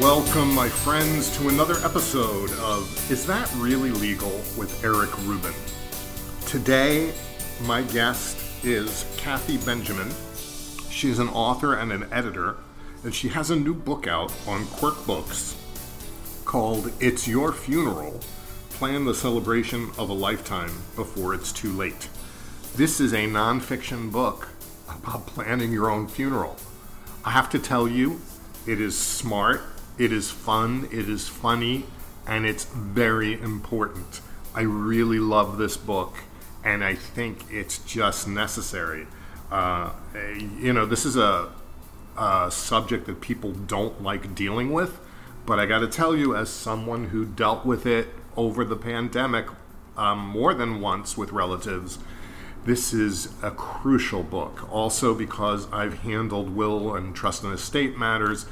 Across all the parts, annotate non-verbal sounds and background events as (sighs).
Welcome, my friends, to another episode of Is That Really Legal with Eric Rubin. Today, my guest is Kathy Benjamin. She's an author and an editor, and she has a new book out on Quirk Books called It's Your Funeral Plan the Celebration of a Lifetime Before It's Too Late. This is a nonfiction book about planning your own funeral. I have to tell you, it is smart, it is fun, it is funny, and it's very important. I really love this book, and I think it's just necessary. Uh, you know, this is a, a subject that people don't like dealing with, but I got to tell you, as someone who dealt with it over the pandemic um, more than once with relatives, this is a crucial book. Also, because I've handled will and trust and estate matters,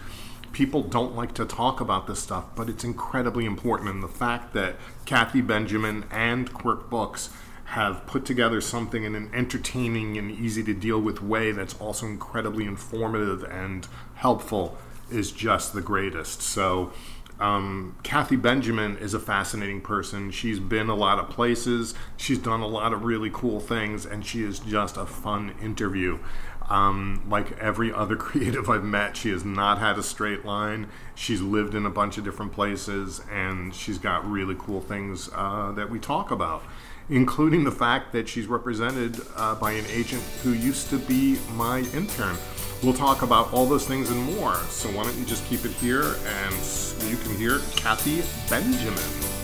people don't like to talk about this stuff, but it's incredibly important. And the fact that Kathy Benjamin and Quirk Books have put together something in an entertaining and easy to deal with way that's also incredibly informative and helpful is just the greatest. So, um, Kathy Benjamin is a fascinating person. She's been a lot of places. She's done a lot of really cool things, and she is just a fun interview. Um, like every other (laughs) creative I've met, she has not had a straight line. She's lived in a bunch of different places, and she's got really cool things uh, that we talk about, including the fact that she's represented uh, by an agent who used to be my intern. We'll talk about all those things and more. So why don't you just keep it here and you can hear Kathy Benjamin.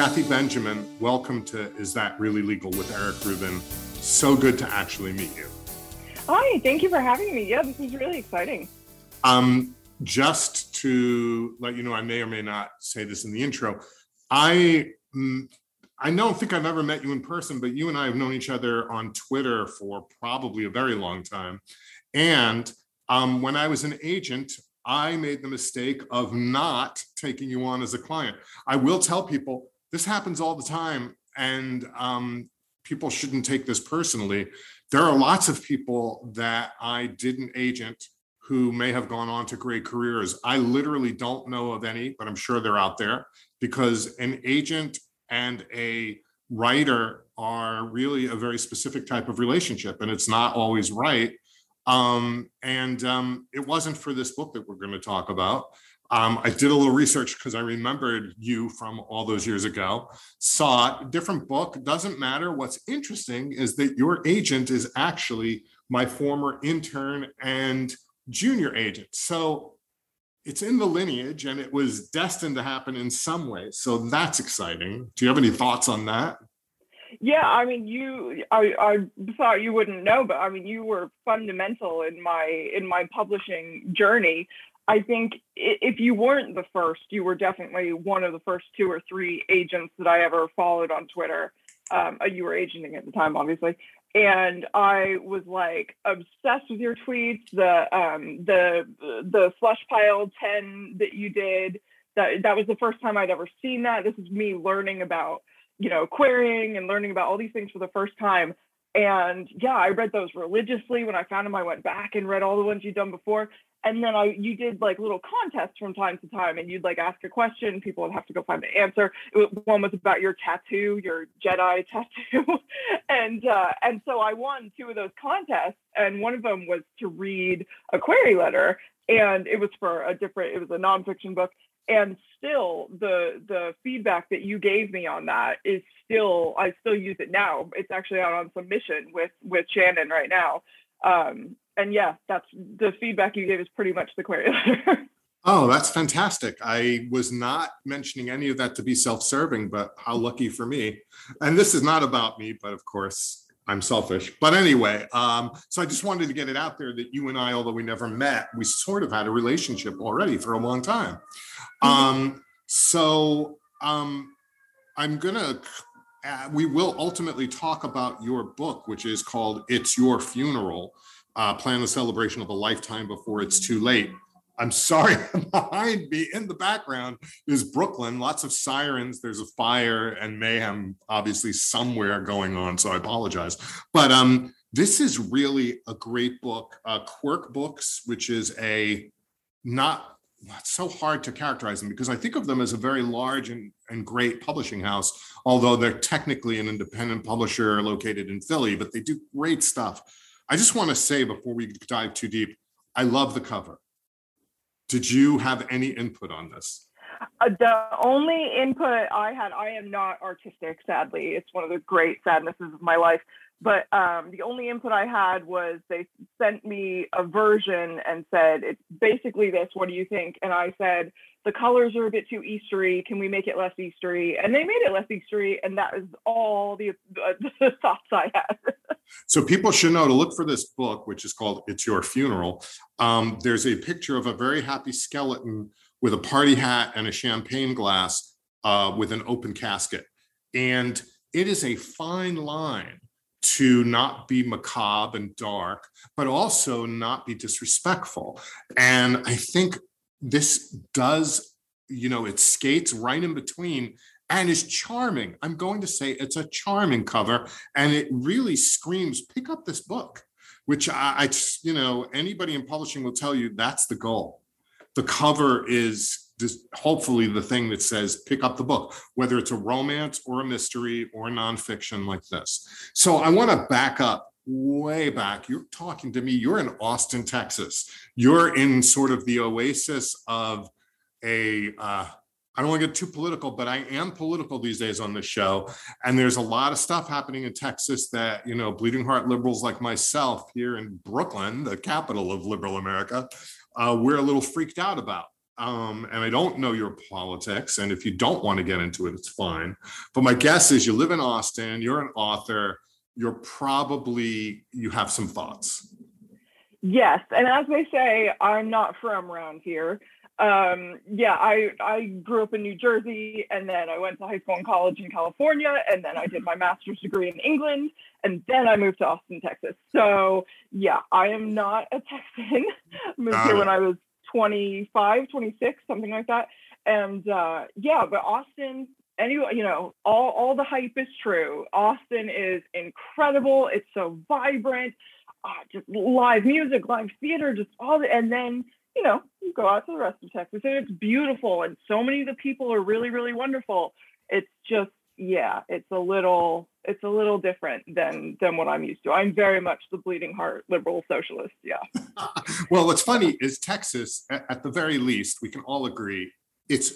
Kathy Benjamin, welcome to Is That Really Legal with Eric Rubin. So good to actually meet you. Hi, thank you for having me. Yeah, this is really exciting. Um, just to let you know, I may or may not say this in the intro. I mm, I don't think I've ever met you in person, but you and I have known each other on Twitter for probably a very long time. And um, when I was an agent, I made the mistake of not taking you on as a client. I will tell people this happens all the time, and um, people shouldn't take this personally. There are lots of people that I didn't agent who may have gone on to great careers. I literally don't know of any, but I'm sure they're out there because an agent and a writer are really a very specific type of relationship and it's not always right um, and um, it wasn't for this book that we're going to talk about um, i did a little research because i remembered you from all those years ago saw different book doesn't matter what's interesting is that your agent is actually my former intern and junior agent so it's in the lineage and it was destined to happen in some way. So that's exciting. Do you have any thoughts on that? Yeah, I mean, you, I, I thought you wouldn't know, but I mean, you were fundamental in my in my publishing journey. I think if you weren't the first, you were definitely one of the first two or three agents that I ever followed on Twitter. Um, you were agenting at the time, obviously, and I was like obsessed with your tweets, the um, the the slush pile ten that you did. That that was the first time I'd ever seen that. This is me learning about you know querying and learning about all these things for the first time. And yeah, I read those religiously. When I found them, I went back and read all the ones you'd done before and then I you did like little contests from time to time, and you'd like ask a question, people would have to go find the answer. one was about your tattoo, your Jedi (laughs) tattoo, and uh, and so I won two of those contests, and one of them was to read a query letter, and it was for a different, it was a nonfiction book, and still the the feedback that you gave me on that is still I still use it now. It's actually out on submission with with Shannon right now. Um, and yeah, that's the feedback you gave is pretty much the query (laughs) oh, that's fantastic. I was not mentioning any of that to be self-serving, but how lucky for me. And this is not about me, but of course I'm selfish. But anyway, um, so I just wanted to get it out there that you and I, although we never met, we sort of had a relationship already for a long time. Mm-hmm. Um, so um, I'm gonna uh, we will ultimately talk about your book, which is called It's Your Funeral uh, plan the celebration of a lifetime before it's too late. I'm sorry, (laughs) behind me in the background is Brooklyn, lots of sirens. There's a fire and mayhem, obviously, somewhere going on. So I apologize. But um, this is really a great book. Uh, Quirk Books, which is a not it's so hard to characterize them because I think of them as a very large and, and great publishing house, although they're technically an independent publisher located in Philly, but they do great stuff. I just want to say before we dive too deep, I love the cover. Did you have any input on this? Uh, the only input I had, I am not artistic, sadly. It's one of the great sadnesses of my life. But um, the only input I had was they sent me a version and said, it's basically this. What do you think? And I said, the colors are a bit too Eastery. Can we make it less Eastery? And they made it less Eastery. And that is all the, uh, (laughs) the thoughts I had. so people should know to look for this book, which is called It's Your Funeral. Um, there's a picture of a very happy skeleton with a party hat and a champagne glass uh, with an open casket. And it is a fine line to not be macabre and dark, but also not be disrespectful. And I think this does, you know, it skates right in between and is charming. I'm going to say it's a charming cover, and it really screams pick up this book, which I, I you know, anybody in publishing will tell you that's the goal. The cover is just hopefully the thing that says pick up the book, whether it's a romance or a mystery or nonfiction like this. So I want to back up way back. You're talking to me, you're in Austin, Texas. You're in sort of the oasis of a, uh, I don't want to get too political, but I am political these days on this show. And there's a lot of stuff happening in Texas that, you know, bleeding heart liberals like myself here in Brooklyn, the capital of liberal America, uh, we're a little freaked out about um, and I don't know your politics. And if you don't want to get into it, it's fine. But my guess is you live in Austin, you're an author, you're probably, you have some thoughts. Yes. And as they say, I'm not from around here. Um, yeah, I, I grew up in New Jersey and then I went to high school and college in California and then I did my master's degree in England and then I moved to Austin, Texas. So yeah, I am not a Texan. (laughs) moved here when I was 25, 26, something like that. And uh, yeah, but Austin, anyway, you know, all, all the hype is true. Austin is incredible. It's so vibrant, uh, just live music, live theater, just all the, and then, you know, you go out to the rest of Texas and it's beautiful. And so many of the people are really, really wonderful. It's just, yeah, it's a little, it's a little different than than what I'm used to. I'm very much the bleeding heart liberal socialist. Yeah. (laughs) well, what's funny is Texas, at the very least, we can all agree it's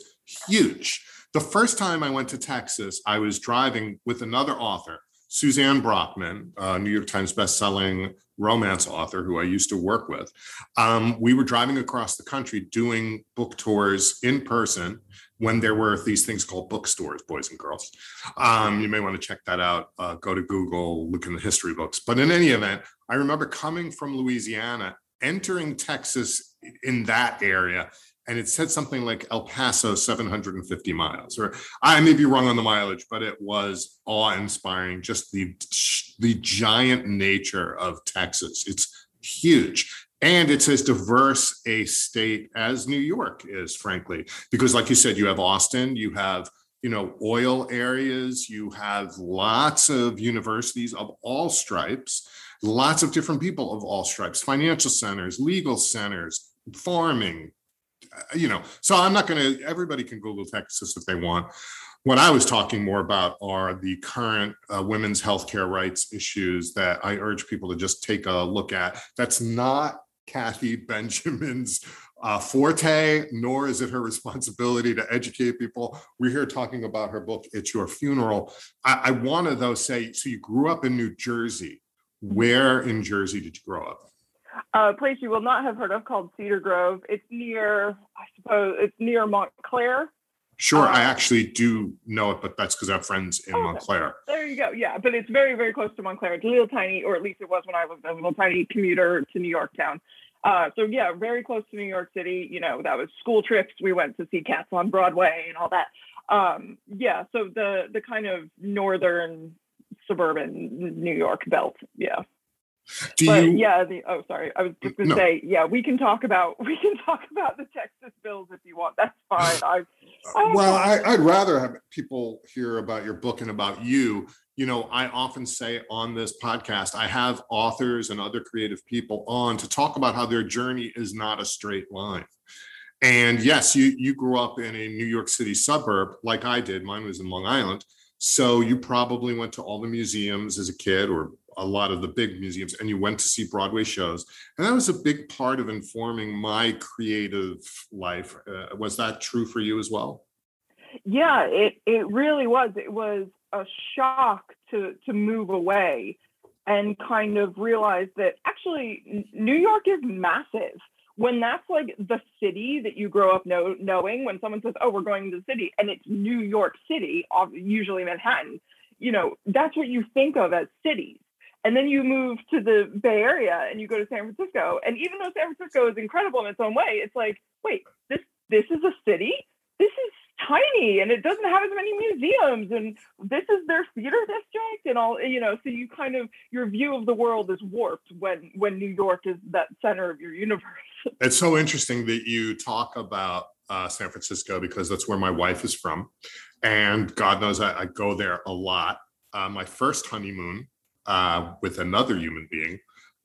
huge. The first time I went to Texas, I was driving with another author, Suzanne Brockmann, New York Times bestselling romance author who I used to work with. Um, we were driving across the country doing book tours in person when there were these things called bookstores, boys and girls. Um, you may want to check that out. Uh, go to Google, look in the history books. But in any event, I remember coming from Louisiana, entering Texas in that area, and it said something like El Paso 750 miles, or I may be wrong on the mileage, but it was awe-inspiring. Just the the giant nature of Texas. It's huge and it's as diverse a state as New York is, frankly, because, like you said, you have Austin, you have you know oil areas, you have lots of universities of all stripes, lots of different people of all stripes, financial centers, legal centers, farming. Uh, you know, so I'm not going to. Everybody can Google Texas if they want. What I was talking more about are the current uh, women's healthcare rights issues that I urge people to just take a look at. That's not Kathy Benjamin's uh, forte, nor is it her responsibility to educate people. We're here talking about her book, It's Your Funeral. I, I want to, though, say so you grew up in New Jersey. Where in Jersey did you grow up? A place you will not have heard of called Cedar Grove. It's near, I suppose, it's near Montclair. Sure, I um, actually do know it, but that's because I have friends in okay. Montclair. There you go. Yeah, but it's very, very close to Montclair. It's a little tiny, or at least it was when I was a little tiny commuter to New York town. Uh, so yeah, very close to New York City. You know, that was school trips. We went to see Cats on Broadway and all that. Um, yeah, so the the kind of northern suburban New York belt. Yeah. Do but you, yeah, the oh sorry, I was just gonna no. say yeah, we can talk about (laughs) we can talk about the Texas bills if you want. That's fine. I, uh, I well, I, would rather have people hear about your book and about you. You know, I often say on this podcast, I have authors and other creative people on to talk about how their journey is not a straight line. And yes, you you grew up in a New York City suburb like I did. Mine was in Long Island. So you probably went to all the museums as a kid or a lot of the big museums and you went to see Broadway shows. And that was a big part of informing my creative life. Uh, was that true for you as well? Yeah, it, it really was. It was a shock to, to move away and kind of realize that actually New York is massive. When that's like the city that you grow up know, knowing, when someone says, "Oh, we're going to the city," and it's New York City, usually Manhattan, you know, that's what you think of as cities and then you move to the Bay Area and you go to San Francisco. And even though San Francisco is incredible in its own way, it's like, wait, this this is a city. This is tiny and it doesn't have as many museums and this is their theater district and all you know so you kind of your view of the world is warped when when new york is that center of your universe (laughs) it's so interesting that you talk about uh, san francisco because that's where my wife is from and god knows i, I go there a lot uh, my first honeymoon uh, with another human being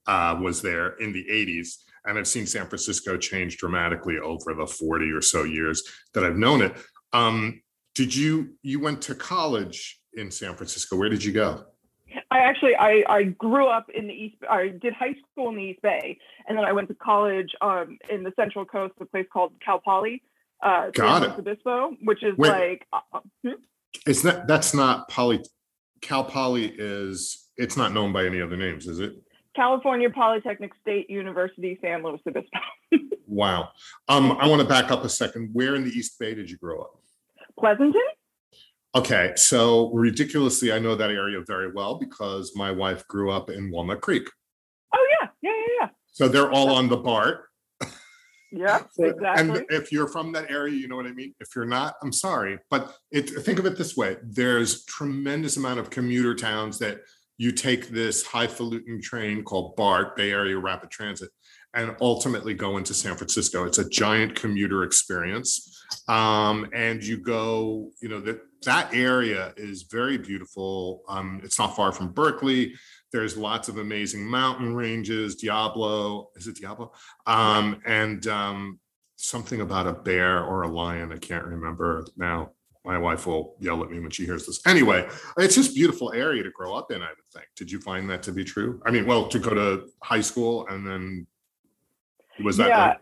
uh, was there in the 80s. And I've seen San Francisco change dramatically over the 40 or so years that I've known it. Um, did you, you went to college in San Francisco? Where did you go? I actually I, I grew up in the East. I did high school in the East Bay, and then I went to college um, in the Central Coast, a place called Cal Poly, uh, Got San Luis Obispo, which is Wait, like. Uh, uh hmm? It's not. That's not Poly. Cal Poly is it's not known by any other names, is it? California Polytechnic State University, San Luis Obispo. (laughs) wow. Um, I want to back up a second. Where in the East Bay did you grow up? Pleasanton. Okay, so ridiculously, I know that area very well because my wife grew up in Walnut Creek. Oh yeah, yeah, yeah, yeah. So they're all on the BART. Yeah, (laughs) exactly. And if you're from that area, you know what I mean. If you're not, I'm sorry, but it, think of it this way: there's tremendous amount of commuter towns that you take this highfalutin train called BART, Bay Area Rapid Transit, and ultimately go into San Francisco. It's a giant commuter experience. Um, and you go, you know, that that area is very beautiful. Um, it's not far from Berkeley. There's lots of amazing mountain ranges, Diablo, is it Diablo? Um, and um, something about a bear or a lion, I can't remember now my wife will yell at me when she hears this. Anyway, it's just beautiful area to grow up in, I would think. Did you find that to be true? I mean, well, to go to high school and then was that yeah.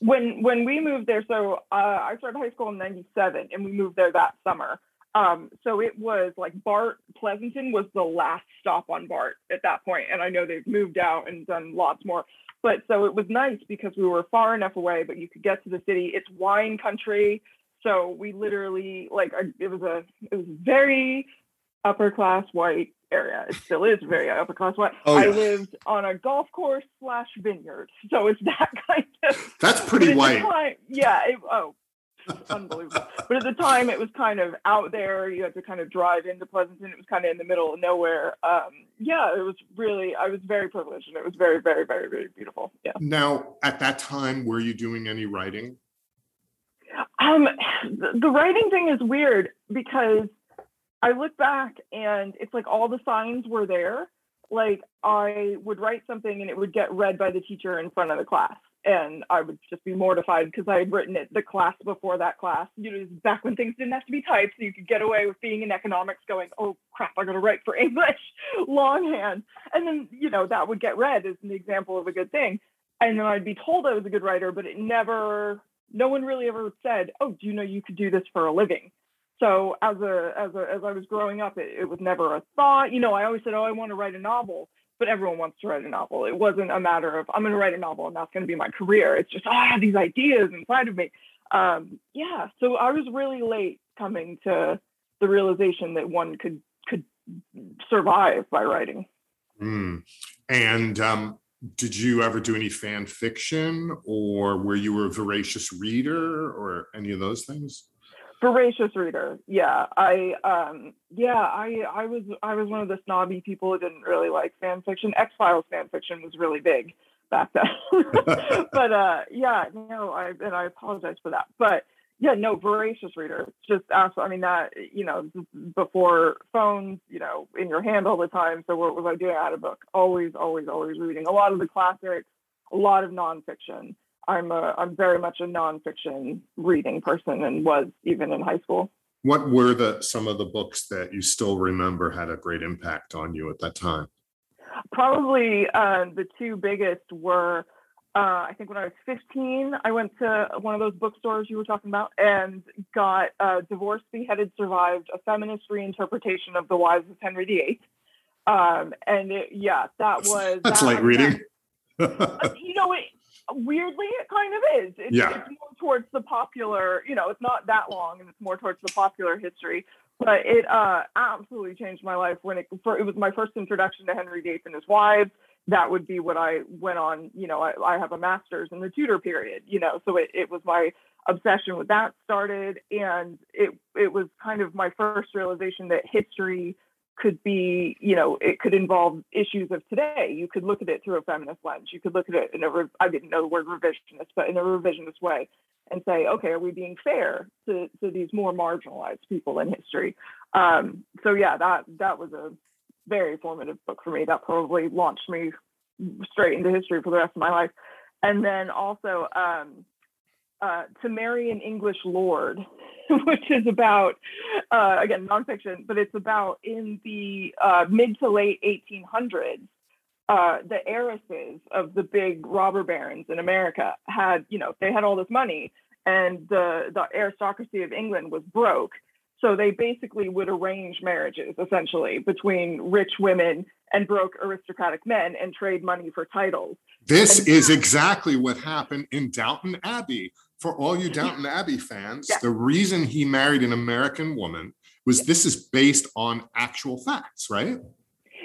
When when we moved there, so uh, I started high school in '97, and we moved there that summer. Um, so it was like BART Pleasanton was the last stop on BART at that point, and I know they've moved out and done lots more. But so it was nice because we were far enough away, but you could get to the city. It's wine country. So we literally like it was a it was very upper class white area. It still is very upper class white. Oh, yeah. I lived on a golf course slash vineyard, so it's (laughs) that kind of. That's pretty white. Time, yeah. It, oh, unbelievable. but at the time, it was kind of out there. You had to kind of drive into Pleasanton. It was kind of in the middle of nowhere. Um, yeah, it was really. I was very privileged, and it was very, very, very, very beautiful. Yeah. Now, at that time, were you doing any writing? Um, the writing thing is weird because I look back and it's like all the signs were there. Like I would write something and it would get read by the teacher in front of the class. And I would just be mortified because I had written it the class before that class. You know, back when things didn't have to be typed, so you could get away with being in economics going, oh crap, I gotta write for (laughs) English longhand. And then, you know, that would get read as an example of a good thing. And then I'd be told I was a good writer, but it never no one really ever said, "Oh, do you know you could do this for a living?" So as a as a as I was growing up, it, it was never a thought. You know, I always said, "Oh, I want to write a novel," but everyone wants to write a novel. It wasn't a matter of I'm going to write a novel and that's going to be my career. It's just ah, these ideas inside of me. Um, yeah, so I was really late coming to the realization that one could could survive by writing. Mm. And um, did you ever do any fan fiction or were you a voracious reader or any of those things? voracious reader yeah. I um yeah i i was i was one of the snobby people who didn't really like fan fiction. X-files fan fiction was really big back then. (laughs) But uh yeah no i and i apologize for that. But yeah no voracious reader. Just ask i mean that you know before phones you know in your hand all the time. So what was i doing? I had a book. Always always always reading. A lot of the classics a lot of nonfiction. I'm a I'm very much a nonfiction reading person and was even in high school. What were the some of the books that you still remember had a great impact on you at that time? Probably uh, the two biggest were uh, I think when I was 15, I went to one of those bookstores you were talking about and got uh, Divorced, Beheaded, Survived, a feminist reinterpretation of the Wives of Henry VIII. Um, and it, yeah, that was that's that, light reading. That, (laughs) you know, it, weirdly it kind of is it's, yeah. it's more towards the popular you know it's not that long and it's more towards the popular history but it uh, absolutely changed my life when it for, it was my first introduction to henry viii and his wives that would be what i went on you know i, I have a master's in the tudor period you know so it, it was my obsession with that started and it it was kind of my first realization that history could be, you know, it could involve issues of today. You could look at it through a feminist lens. You could look at it in a, I didn't know the word revisionist, but in a revisionist way and say, okay, are we being fair to, to these more marginalized people in history? Um, so yeah, that, that was a very formative book for me. That probably launched me straight into history for the rest of my life. And then also, um, uh, to marry an English lord, (laughs) which is about, uh, again, nonfiction, but it's about in the uh, mid to late 1800s, uh, the heiresses of the big robber barons in America had, you know, they had all this money and the, the aristocracy of England was broke. So they basically would arrange marriages essentially between rich women and broke aristocratic men and trade money for titles. This and- is exactly what happened in Downton Abbey for all you Downton Abbey fans, yeah. the reason he married an American woman was yeah. this is based on actual facts, right?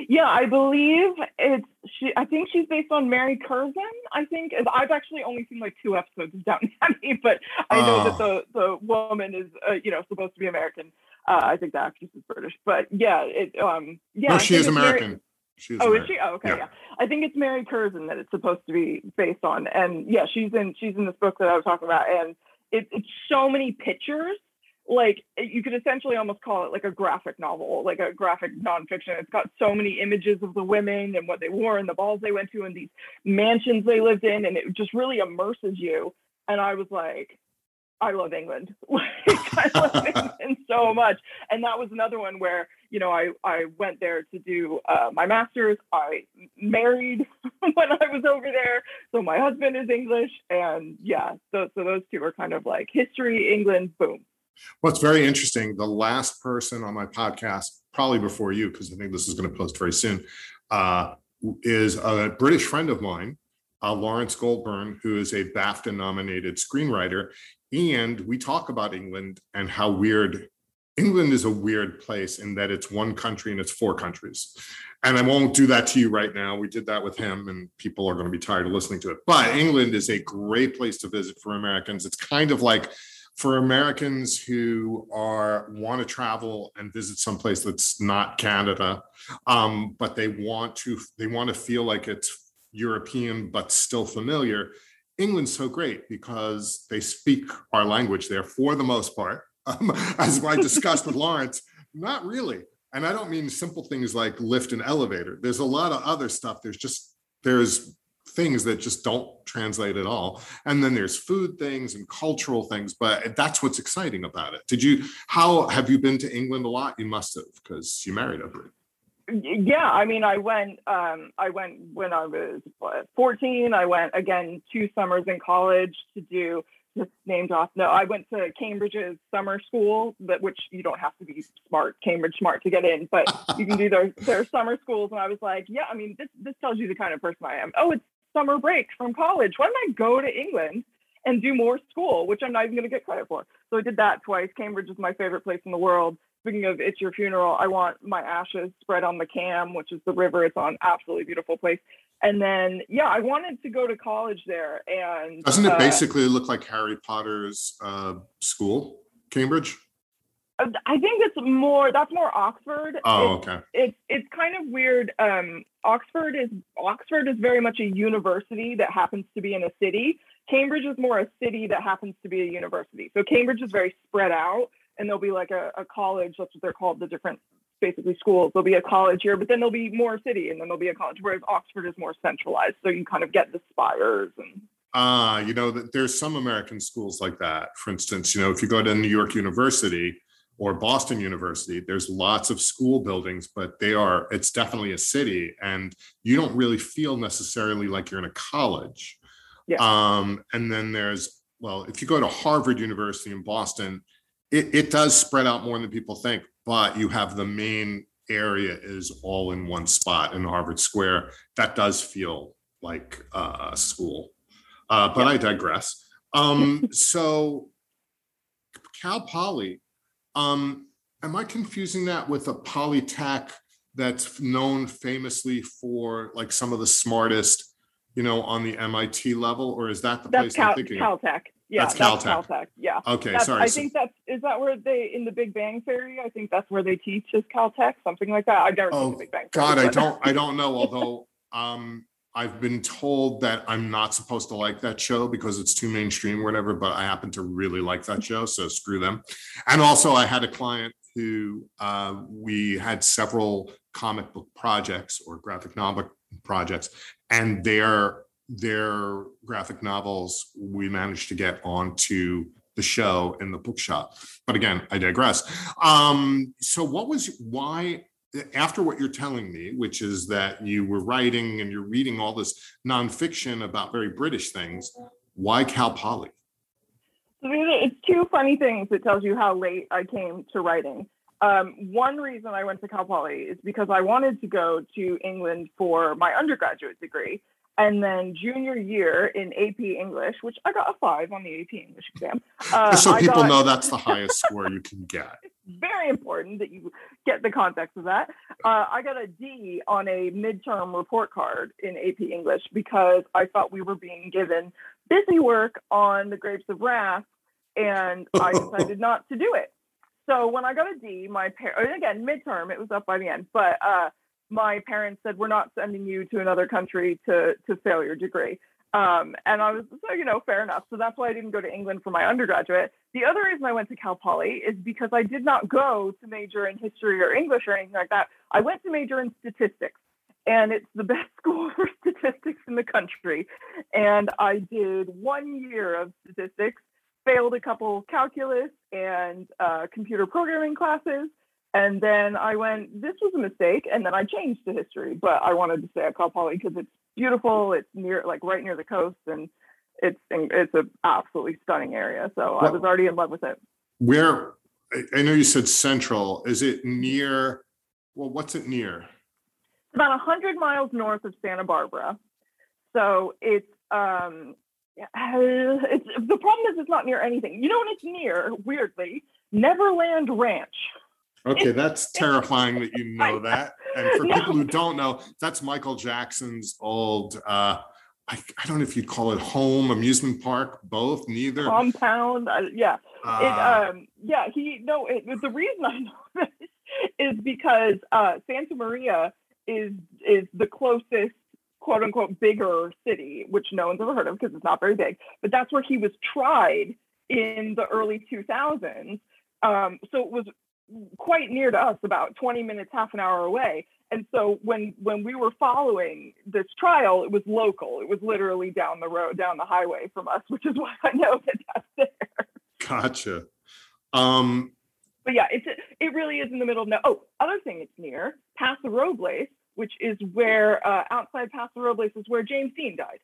Yeah, I believe it's she. I think she's based on Mary Curzon. I think I've actually only seen like two episodes of Downton (laughs) Abbey, but I know that the the woman is uh, you know supposed to be American. Uh, I think the actress is British, but yeah, it um yeah. No, she is American. Mary, She's oh, is she? Oh, okay, yeah. yeah. I think it's Mary Curzon that it's supposed to be based on, and yeah, she's in she's in this book that I was talking about, and it, it's so many pictures. Like you could essentially almost call it like a graphic novel, like a graphic nonfiction. It's got so many images of the women and what they wore and the balls they went to and these mansions they lived in, and it just really immerses you. And I was like, I love England. (laughs) I love (laughs) England so much. And that was another one where, you know, I, I went there to do uh, my master's. I married (laughs) when I was over there. So my husband is English. And yeah, so, so those two are kind of like history, England, boom. Well, it's very interesting. The last person on my podcast, probably before you, because I think this is going to post very soon, uh, is a British friend of mine uh, Lawrence Goldburn, who is a BAFTA nominated screenwriter. And we talk about England and how weird England is a weird place in that it's one country and it's four countries. And I won't do that to you right now. We did that with him, and people are going to be tired of listening to it. But England is a great place to visit for Americans. It's kind of like for Americans who are want to travel and visit someplace that's not Canada, um, but they want to they want to feel like it's European but still familiar England's so great because they speak our language there for the most part. Um, (laughs) as I discussed with Lawrence, not really. And I don't mean simple things like lift and elevator. There's a lot of other stuff. There's just there's things that just don't translate at all. And then there's food things and cultural things, but that's what's exciting about it. Did you how have you been to England a lot? You must have because you married over it yeah i mean i went um, i went when i was what, 14 i went again two summers in college to do just named off no i went to cambridge's summer school but which you don't have to be smart cambridge smart to get in but you can do their their (laughs) summer schools and i was like yeah i mean this this tells you the kind of person i am oh it's summer break from college why don't i go to england and do more school which i'm not even going to get credit for so i did that twice cambridge is my favorite place in the world speaking of it's your funeral, I want my ashes spread on the Cam, which is the river. It's on absolutely beautiful place. And then yeah, I wanted to go to college there. And doesn't it uh, basically look like Harry Potter's uh, school, Cambridge? Uh, I think it's more that's more Oxford. Oh, it's, okay. It's it's kind of weird. Um, Oxford is Oxford is very much a university that happens to be in a city. Cambridge is more a city that happens to be a university. So Cambridge is very spread out, and there'll be like a, a college. That's what they're called. The different basically schools. There'll be a college here, but then there'll be more city, and then there'll be a college. Whereas Oxford is more centralized, so you kind of get the spires and Ah, you know, that there's some American schools like that. For instance, you know, if you go to New York University or Boston University, there's lots of school buildings, but they are, it's definitely a city and you don't really feel necessarily like you're in a college. Yeah. Um, and then there's, well, if you go to Harvard University in Boston, it, it does spread out more than people think, but you have the main area is all in one spot in Harvard Square. That does feel like uh, a school. Uh, but I digress. Um, (laughs) so Cal Poly, um, am I confusing that with a Polytech that's known famously for like some of the smartest, you know, on the MIT level, or is that the that's place Cal, I'm thinking? of? Caltech. Yeah, That's that's Caltech. Caltech. Yeah. Okay, That's, sorry. I think that's is that where they in the Big Bang Theory. I think that's where they teach is Caltech, something like that. I've never Oh, seen the Big Bang Theory. God, I don't, I don't know, although, um, I've been told that I'm not supposed to like that show because it's too mainstream or whatever, but I happen to really like that show, so screw them. And also I had a client who, uh, we had several comic book projects or graphic novel projects, and their, their graphic novels, we managed to get onto the show in the bookshop. But again, I digress. Um, so what was, why, after what you're telling me, which is that you were writing and you're reading all this nonfiction about very British things, why Cal Poly? So these are- it's two funny things that tells you how late I came to writing. Um, one reason I went to Cal Poly is because I wanted to go to England for my undergraduate degree. And then junior year in AP English, which I got a five on the AP English exam. Uh, so people got- know that's the highest score you can get. (laughs) very important that you get the context of that. Uh, I got a D on a midterm report card in AP English because I thought we were being given busy work on the Grapes of Wrath, and I (laughs) decided not to do it. So when I got a D, my parents, again, midterm, it was up by the end, but uh, my parents said, We're not sending you to another country to, to fail your degree. Um, and I was, so, you know, fair enough. So that's why I didn't go to England for my undergraduate. The other reason I went to Cal Poly is because I did not go to major in history or English or anything like that. I went to major in statistics, and it's the best (laughs) school for statistics in the country. And I did one year of statistics, failed a couple calculus and uh, computer programming classes. And then I went, this was a mistake. And then I changed to history, but I wanted to stay at Cal Poly because it's beautiful. It's near, like right near the coast, and it's it's an absolutely stunning area. So I was already in love with it. Where, I, know you said central, is it near, well, what's it near? It's about 100 miles north of Santa Barbara. So it's, um, (sighs) it's the problem is it's not near anything. You know what it's near, weirdly? Neverland Ranch. Okay, that's (laughs) terrifying that you know that. And for No. people who don't know, that's Michael Jackson's old, uh, I, I don't know if you'd call it home, amusement park, both, neither. Compound, uh, yeah. It, Uh, um, yeah, he no. It, the reason I (laughs) know this is because uh, Santa Maria is is the closest quote unquote bigger city, which no one's ever heard of because it's not very big. But that's where he was tried in the early 2000s. Um, so it was quite near to us, about 20 minutes, half an hour away. And so when when we were following this trial, it was local. It was literally down the road, down the highway from us, (laughs) which is why I know that that's there. Gotcha. Um, But yeah, it's it really is in the middle of no. Oh, other thing it's near Paso Robles, which is where uh, outside Paso Robles is where James Dean died.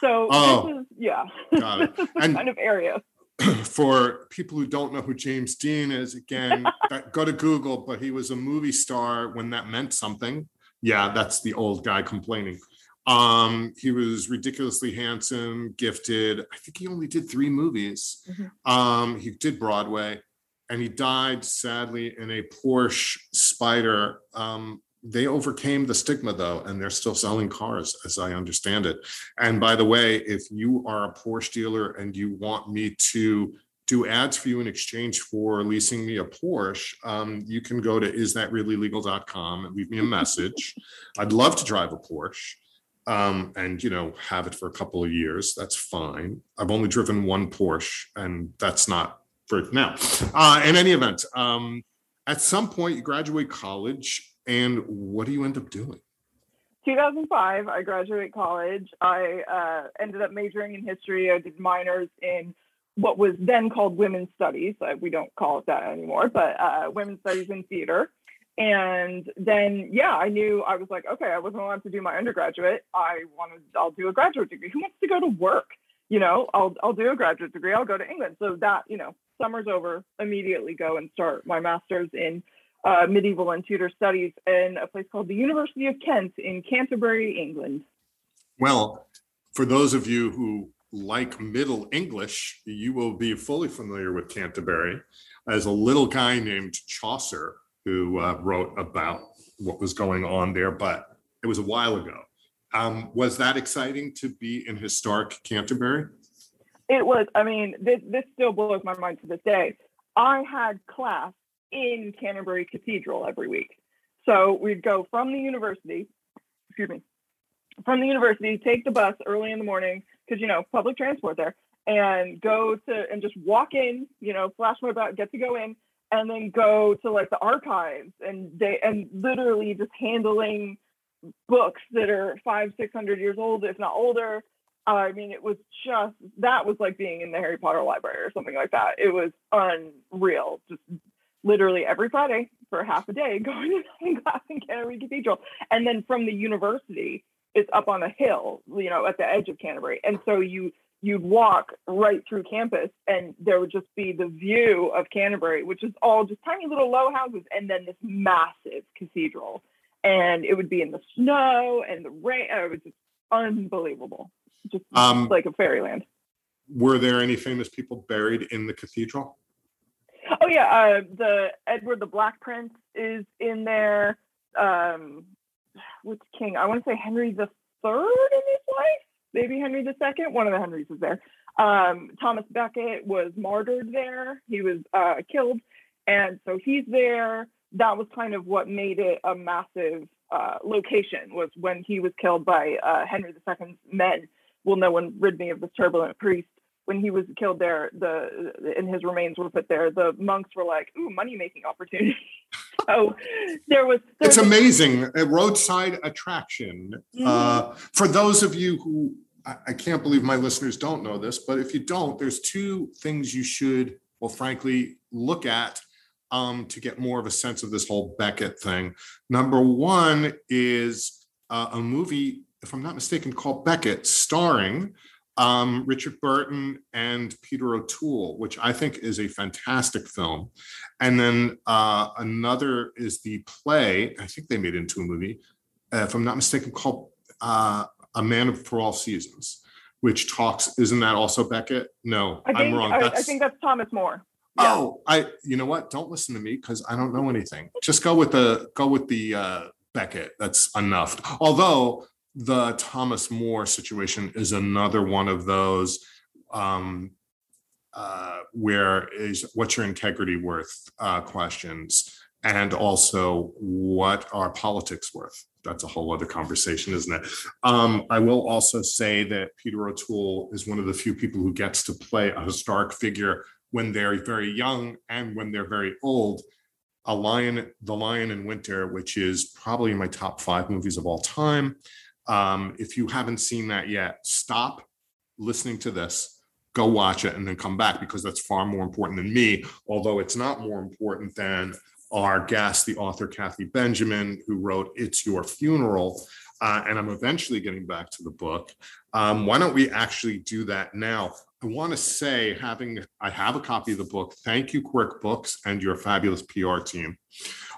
So Oh, this is yeah, got it. (laughs) this is the And- kind of area. (clears throat) for people who don't know who James Dean is, again, (laughs) that- go to Google, but he was a movie star when that meant something. Yeah, that's the old guy complaining. Um, he was ridiculously handsome, gifted. I think he only did three movies. Mhm. Um, he did Broadway, and he died sadly in a Porsche Spyder. Um, they overcame the stigma though, and they're still selling cars, as I understand it. And by the way, if you are a Porsche dealer and you want me to do ads for you in exchange for leasing me a Porsche, um, you can go to isthatreallylegal.com and leave me a (laughs) message. I'd love to drive a Porsche um, and you know have it for a couple of years. That's fine. I've only driven one Porsche, and that's not for now. Uh, in any event, um, at some point you graduate college, and what do you end up doing? 2005, I graduate college. I uh, ended up majoring in history. I did minors in what was then called women's studies. We don't call it that anymore, but uh, women's studies in theater. And then, yeah, I knew I was like, okay, I wasn't allowed to do my undergraduate. I wanted, I'll do a graduate degree. Who wants to go to work? You know, I'll, I'll do a graduate degree. I'll go to England. So that, you know, summer's over, immediately go and start my master's in uh, medieval and Tudor studies in a place called the University of Kent in Canterbury, England. Well, for those of you who like Middle English, you will be fully familiar with Canterbury as a little guy named Chaucer who uh, wrote about what was going on there, but it was a while ago. Um, was that exciting to be in historic Canterbury? It was. I mean, this, this still blows my mind to this day. I had class in Canterbury Cathedral every week. So we'd go from the university, excuse me, from the university, take the bus early in the morning, because, you know, public transport there, and go to and just walk in, you know, flash my badge, get to go in, and then go to like the archives and they and literally just handling books that are five six hundred years old if not older i mean it was just that was like being in the harry potter library or something like that it was unreal just literally every friday for half a day (laughs) going to class in canterbury cathedral and then from the university it's up on a hill you know at the edge of canterbury and so you you'd walk right through campus and there would just be the view of Canterbury, which is all just tiny little low houses, and then this massive cathedral. And it would be in the snow and the rain. It was just unbelievable, just um, like a fairyland. Were there any famous people buried in the cathedral? Oh yeah, uh, the Edward the Black Prince is in there. Um, which king? I want to say Henry the Third in his life maybe Henry the Second. One of the Henrys is there. Um, Thomas Becket was martyred there. He was uh, killed, and so he's there. That was kind of what made it a massive uh, location. Was when he was killed by uh, Henry Second's men. Well, no one rid me of this turbulent priest. When he was killed there, the and his remains were put there. The monks were like, "Ooh, money making opportunity." (laughs) so there was. There it's was amazing, a roadside attraction. Mm-hmm. Uh, for those of you who I, can't believe my listeners don't know this, but if you don't, there's two things you should, well, frankly, look at um, to get more of a sense of this whole Becket thing. Number one is uh, a movie, if I'm not mistaken, called Becket, starring um, Richard Burton and Peter O'Toole, which I think is a fantastic film. And then uh, another is the play, I think they made into a movie, uh, if I'm not mistaken, called uh, a Man for All Seasons, which talks. Isn't that also Becket? No, I am wrong. I, I, think that's Thomas More. Yeah. Oh, I. You know what? Don't listen to me because I don't know anything. Just go with the go with the uh, Becket. That's enough. Although the Thomas More situation is another one of those um, uh, where is what's your integrity worth uh, questions, and also what are politics worth that's a whole other conversation, isn't it? Um, I will also say that Peter O'Toole is one of the few people who gets to play a historic figure when they're very young and when they're very old. A Lion, The Lion in Winter, which is probably my top five movies of all time. Um, if you haven't seen that yet, stop listening to this, go watch it, and then come back because that's far more important than me. Although it's not more important than our guest, the author Kathy Benjamin, who wrote It's Your Funeral. Uh, and I'm eventually getting back to the book. Um, why don't we actually do that now? I want to say, having I have a copy of the book. Thank you, Quirk Books, and your fabulous PR team,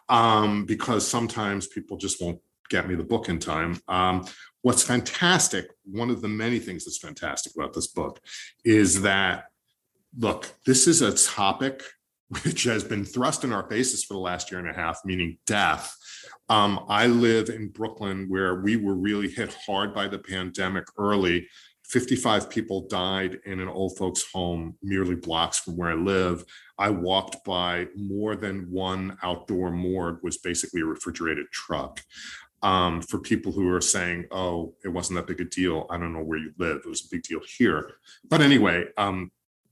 um, because sometimes people just won't get me the book in time. Um, what's fantastic, one of the many things that's fantastic about this book, is that look, this is a topic (laughs) which has been thrust in our faces for the last year and a half, meaning death. Um, I live in Brooklyn where we were really hit hard by the pandemic early 55 people died in an old folks home merely blocks from where I live. I walked by more than one outdoor morgue was basically a refrigerated truck. Um, for people who are saying, oh, it wasn't that big a deal. I don't know where you live. It was a big deal here. But anyway, um,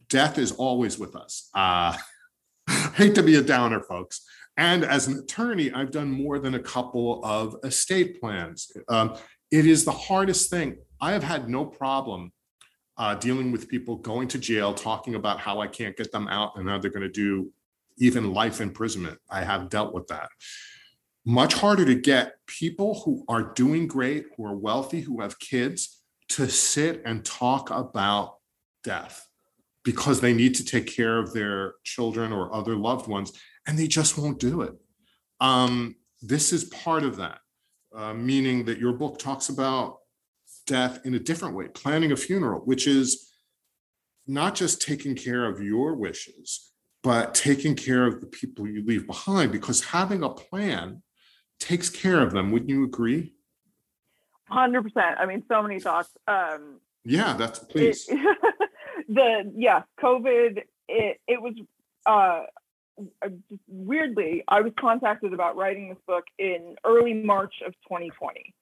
death is always with us. Uh, (laughs) hate to be a downer, folks. And as an attorney, I've done more than a couple of estate plans. Um, it is the hardest thing. I have had no problem uh, dealing with people going to jail, talking about how I can't get them out and how they're going to do even life imprisonment. I have dealt with that. Much harder to get people who are doing great, who are wealthy, who have kids to sit and talk about death because they need to take care of their children or other loved ones and they just won't do it. Um, this is part of that, uh, meaning that your book talks about death in a different way, planning a funeral, which is not just taking care of your wishes, but taking care of the people you leave behind, because having a plan takes care of them. Wouldn't you agree? 100%. I mean, so many thoughts. Um, yeah, that's please. It, (laughs) the, yeah, COVID, it, it was, uh, uh, weirdly, I was contacted about writing this book in early March of 2020.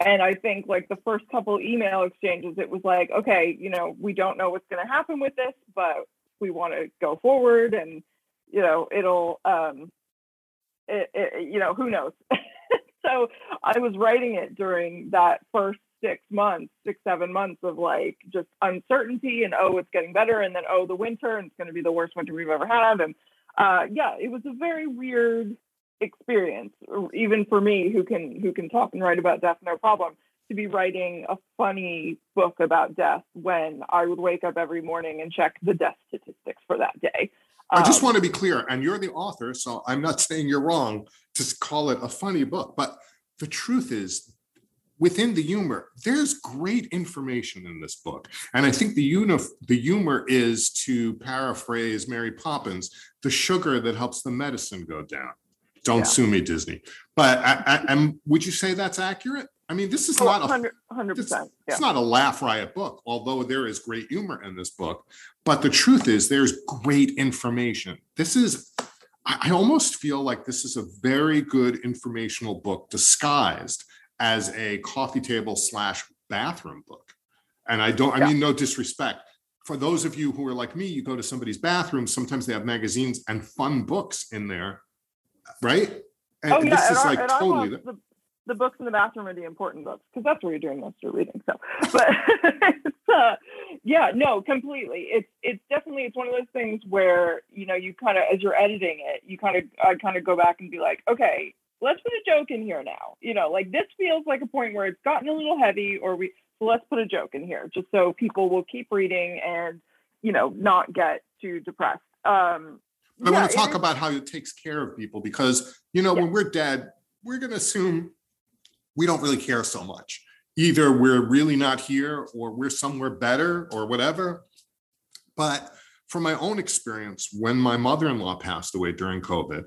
And I think like the first couple email exchanges, it was like, okay, you know, we don't know what's going to happen with this, but we want to go forward and, you know, it'll, um, it, it, you know, who knows? (laughs) so I was writing it during that first six months, six, seven months of like just uncertainty and, oh, it's getting better. And then, oh, the winter and it's going to be the worst winter we've ever had. And uh, yeah, it was a very weird experience, even for me who can who can talk and write about death no problem, to be writing a funny book about death when I would wake up every morning and check the death statistics for that day. I just um, want to be clear, and you're the author, so I'm not (laughs) saying you're wrong to call it a funny book, but the truth is within the humor, there's great information in this book. And I think the, uni- the humor is, to paraphrase Mary Poppins, the sugar that helps the medicine go down. Don't yeah. sue me, Disney. But I, I, would you say that's accurate? I mean, this is oh, not a 100%. It's, yeah. it's not a laugh riot book, although there is great humor in this book. But the truth is, there's great information. This is, I almost feel like this is a very good informational book disguised as a coffee table slash bathroom book. And I don't, I mean, no disrespect. For those of you who are like me, you go to somebody's bathroom, sometimes they have magazines and fun books in there, right? And oh, yeah. this is like totally. The, the, books in the bathroom are the important books because that's where you're doing most of your reading. So, (laughs) but uh, yeah, no, completely. It's it's definitely it's one of those things where you know you kind of as you're editing it, you kind of I kind of go back and be like, okay, let's put a joke in here now. You know, like this feels like a point where it's gotten a little heavy, or we so let's put a joke in here just so people will keep reading and you know not get too depressed. Um, I yeah, want to talk about how it takes care of people because you know yeah. when we're dead, we're going to assume we don't really care so much. Either we're really not here, or we're somewhere better, or whatever. But from my own experience, when my mother-in-law passed away during COVID,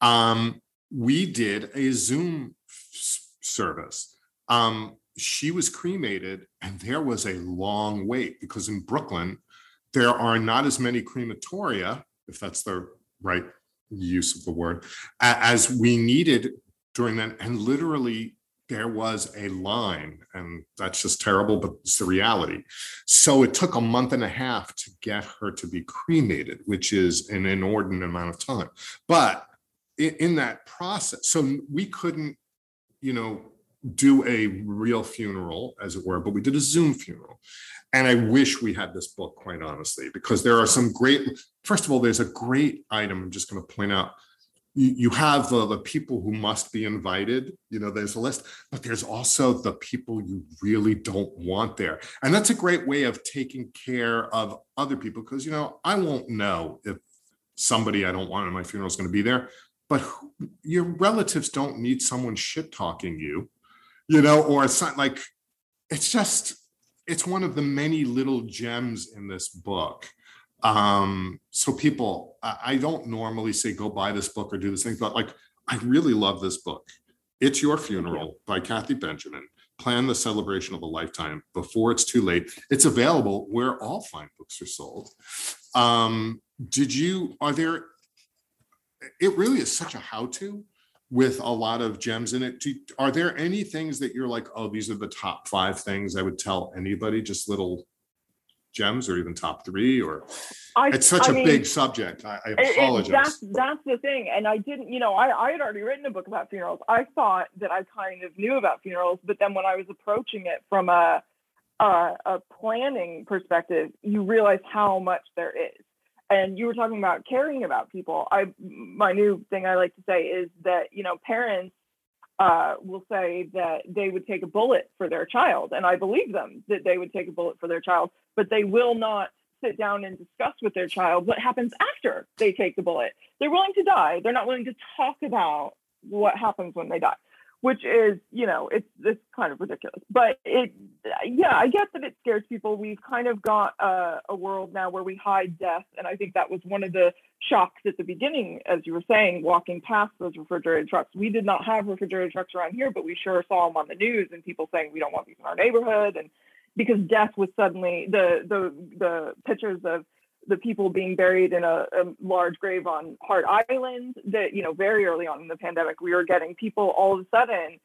um, we did a Zoom service. Um, she was cremated, and there was a long wait because in Brooklyn, there are not as many crematoria, if that's the right use of the word, as we needed during that. And literally, there was a line, and that's just terrible, but it's the reality. So it took a month and a half to get her to be cremated, which is an inordinate amount of time. But in, that process. So we couldn't, you know, do a real funeral, as it were, but we did a Zoom funeral. And I wish we had this book, quite honestly, because there are some great, first of all, there's a great item I'm just going to point out. You, have the, the people who must be invited, you know, there's a list, but there's also the people you really don't want there. And that's a great way of taking care of other people because, you know, I won't know if somebody I don't want at my funeral is going to be there but your relatives don't need someone shit talking you, you know, or it's not like it's just it's one of the many little gems in this book. Um, so people, I don't normally say go buy this book or do this thing, but like I really love this book. It's Your Funeral by Kathy Benjamin. plan the celebration of a lifetime before it's too late. It's available where all fine books are sold. Um, did you, are there, it really is such a how-to with a lot of gems in it. Do, are there any things that you're like, oh, these are the top five things I would tell anybody, just little gems or even top three or I, it's such I a mean, big subject. I, I it- it- apologize. that's that's the thing, and I didn't. You know, I I had already written a book about funerals. I thought that I kind of knew about funerals, but then when I was approaching it from a a, a planning perspective, you realize how much there is. And you were talking about caring about people. I my new thing I like to say is that you know parents uh, will say that they would take a bullet for their child, and I believe them that they would take a bullet for their child, but they will not sit down and discuss with their child what happens after they take the bullet. They're willing to die. They're not willing to talk about what happens when they die, which is, you know, it's it's kind of ridiculous. But it, yeah, I get that it scares people. We've kind of got a, a world now where we hide death, and I think that was one of the shocks at the beginning, as you were saying, walking past those refrigerated trucks. We did not have refrigerated trucks around here, but we sure saw them on the news, and people saying we don't want these in our neighborhood, and because death was suddenly the the the pictures of the people being buried in a, a large grave on Hart Island that you know very early on in the pandemic we were getting people all of a sudden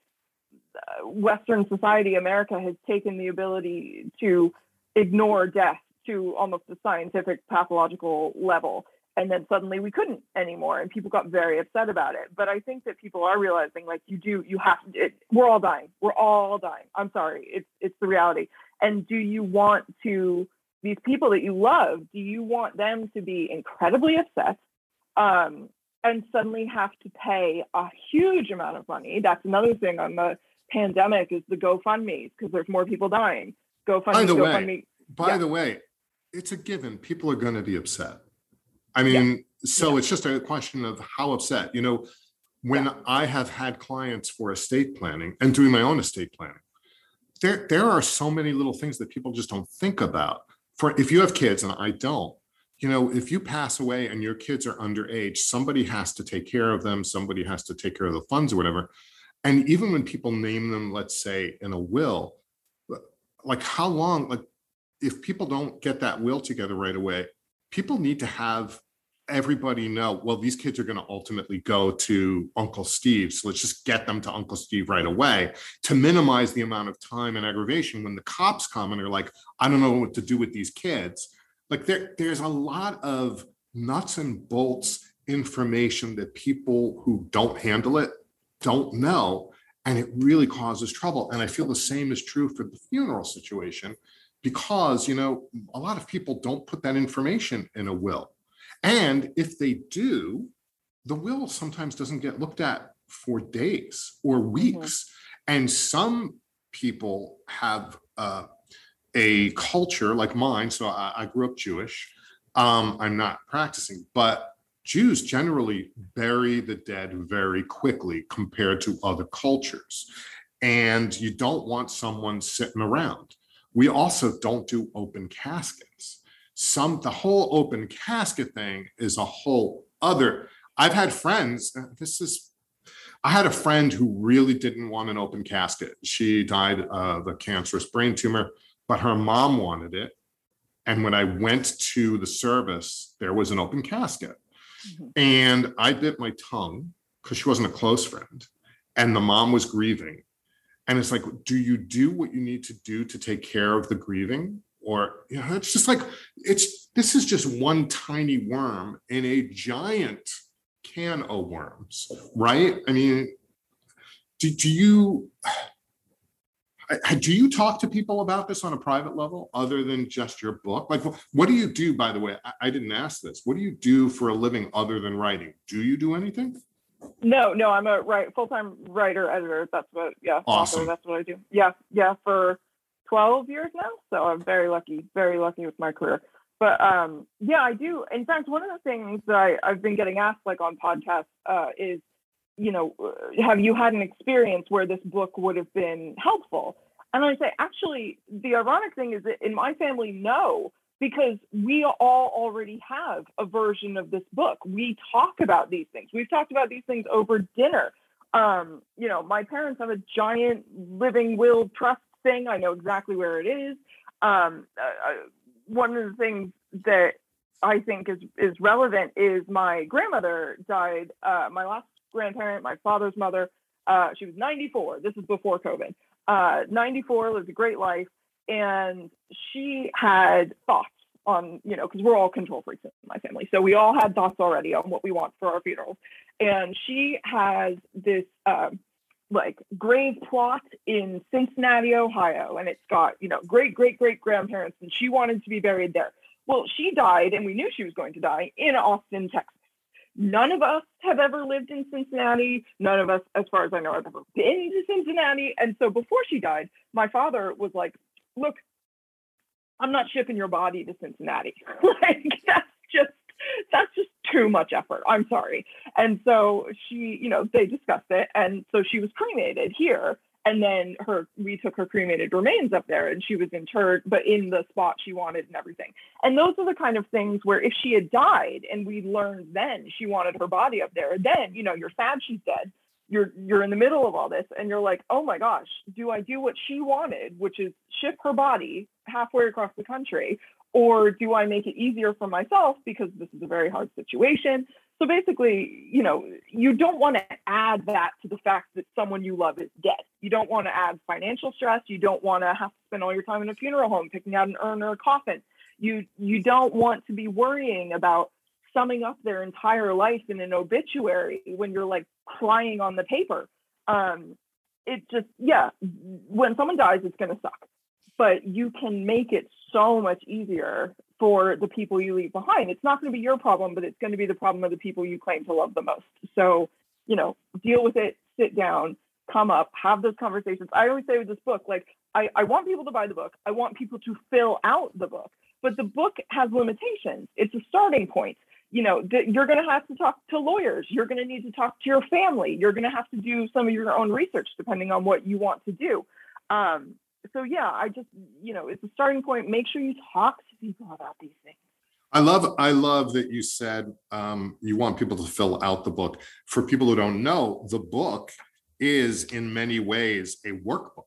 uh, Western society America has taken the ability to ignore death to almost a scientific pathological level. And then suddenly we couldn't anymore and people got very upset about it. But i think that people are realizing like you do you have it, we're all dying. We're all dying. I'm sorry. It's it's the reality. And do you want to these people that you love do you want them to be incredibly upset um, and suddenly have to pay a huge amount of money that's another thing on the pandemic is the gofundmes because there's more people dying gofundme By the way, gofundme By yeah. the way, it's a given. People are going to be upset. I mean, so Yeah. it's just a question of how upset. You know, when I have had clients for estate planning and doing my own estate planning, there there are so many little things that people just don't think about. For if you have kids and I don't, you know, if you pass away and your kids are underage, somebody has to take care of them. Somebody has to take care of the funds or whatever. And even when people name them, let's say in a will, like how long, like if people don't get that will together right away, people need to have everybody know, well, these kids are going to ultimately go to Uncle Steve. So let's just get them to Uncle Steve right away to minimize the amount of time and aggravation when the cops come and are like, I don't know what to do with these kids. Like there, there's a lot of nuts and bolts information that people who don't handle it don't know. And it really causes trouble. And I feel the same is true for the funeral situation because, you know, a lot of people don't put that information in a will. And if they do, the will sometimes doesn't get looked at for days or weeks. And some people have uh, a culture like mine. So I, I grew up Jewish. Um, I'm not practicing, but Jews generally bury the dead very quickly compared to other cultures. And you don't want someone sitting around. We also don't do open caskets. Some, the whole open casket thing is a whole other. I've had friends, uh, this is, I had a friend who really didn't want an open casket. She died of a cancerous brain tumor, but her mom wanted it. And when I went to the service, there was an open casket. Mhm. And I bit my tongue because she wasn't a close friend. And the mom was grieving. And it's like, do you do what you need to do to take care of the grieving? Or, you know, it's just like, it's this is just one tiny worm in a giant can of worms, right? I mean, do, do you do you talk to people about this on a private level other than just your book? Like, what do you do, by the way? I, I didn't ask this. What do you do for a living other than writing? Do you do anything? No, no, I'm a right full-time writer editor. That's what, yeah, Awesome. author. That's what I do. Yeah, yeah, for 12 years now. So I'm very lucky, very lucky with my career. But um, yeah, I do. In fact, one of the things that I, I've been getting asked, like on podcasts, uh, is, you know, uh, have you had an experience where this book would have been helpful? And I say, actually, the ironic thing is that in my family, no, because we all already have a version of this book. We talk about these things. We've talked about these things over dinner. Um, you know, my parents have a giant living will trust thing. I know exactly where it is. Um, uh, uh one of the things that I think is is relevant is my grandmother died. Uh, my last grandparent, my father's mother, uh, she was 94. This is before COVID. Uh, 94 lived a great life, and she had thoughts on you know because we're all control freaks in my family, so we all had thoughts already on what we want for our funerals. And she has this um, like grave plot in Cincinnati, Ohio, and it's got you know great great great grandparents, and she wanted to be buried there. Well, she died, and we knew she was going to die in Austin, Texas. None of us have ever lived in Cincinnati. None of us, as far as I know, have ever been to Cincinnati. And so before she died, my father was like, Look, I'm not shipping your body to Cincinnati. (laughs) like, that's just (laughs) that's just too much effort. I'm sorry. And so she, you know, they discussed it. And so she was cremated here and then her we took her cremated remains up there and she was interred but in the spot she wanted and everything and those are the kind of things where if she had died and we learned then she wanted her body up there then you know you're sad she's dead you're you're in the middle of all this and you're like oh my gosh do i do what she wanted which is ship her body halfway across the country or do i make it easier for myself because this is a very hard situation so basically, you know, you don't want to add that to the fact that someone you love is dead. You don't want to add financial stress. You don't want to have to spend all your time in a funeral home picking out an urn or a coffin. You you don't want to be worrying about summing up their entire life in an obituary when you're like crying on the paper. Um, it just yeah, when someone dies, it's going to suck but you can make it so much easier for the people you leave behind. It's not going to be your problem, but it's going to be the problem of the people you claim to love the most. So, you know, deal with it, sit down, come up, have those conversations. I always say with this book, like, I, I want people to buy the book. I want people to fill out the book, but the book has limitations. It's a starting point. You know, th- you're going to have to talk to lawyers. You're going to need to talk to your family. You're going to have to do some of your own research depending on what you want to do. Um, so yeah, I just you know it's a starting point. Make sure you talk to people about these things. I love I love that you said um, you want people to fill out the book. For people who don't know, the book is in many ways a workbook.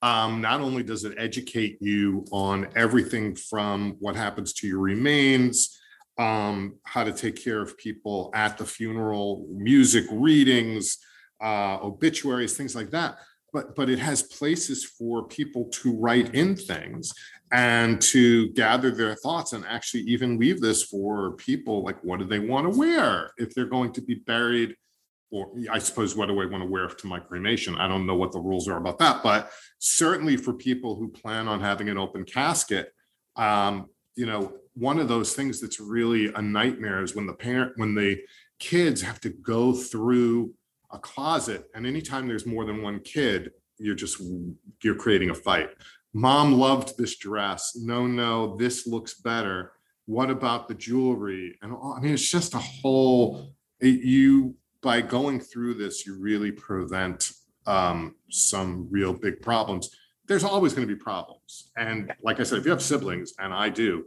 Um, not only does it educate you on everything from what happens to your remains, um, how to take care of people at the funeral, music readings, uh, obituaries, things like that, but but it has places for people to write in things and to gather their thoughts and actually even leave this for people like what do they want to wear if they're going to be buried or I suppose what do I want to wear to my cremation? I don't know what the rules are about that, but certainly for people who plan on having an open casket, um, you know, one of those things that's really a nightmare is when the parent, when the kids have to go through a closet and anytime there's more than one kid you're just you're creating a fight. Mom loved this dress. No no this looks better. What about the jewelry? And i mean it's just a whole you by going through this you really prevent um, some real big problems. There's always going to be problems. And like i said if you have siblings and i do